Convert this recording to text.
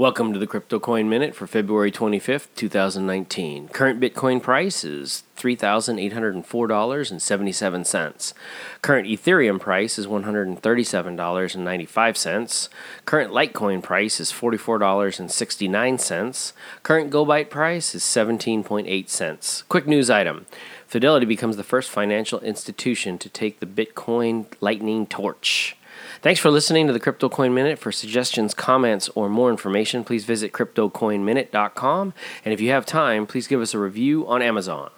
Welcome to the Crypto Coin Minute for February 25th, 2019. Current Bitcoin price is $3,804.77. Current Ethereum price is $137.95. Current Litecoin price is $44.69. Current GoByte price is 17.8 cents. Quick news item. Fidelity becomes the first financial institution to take the Bitcoin Lightning torch. Thanks for listening to the Crypto Coin Minute. For suggestions, comments, or more information, please visit CryptoCoinMinute.com. And if you have time, please give us a review on Amazon.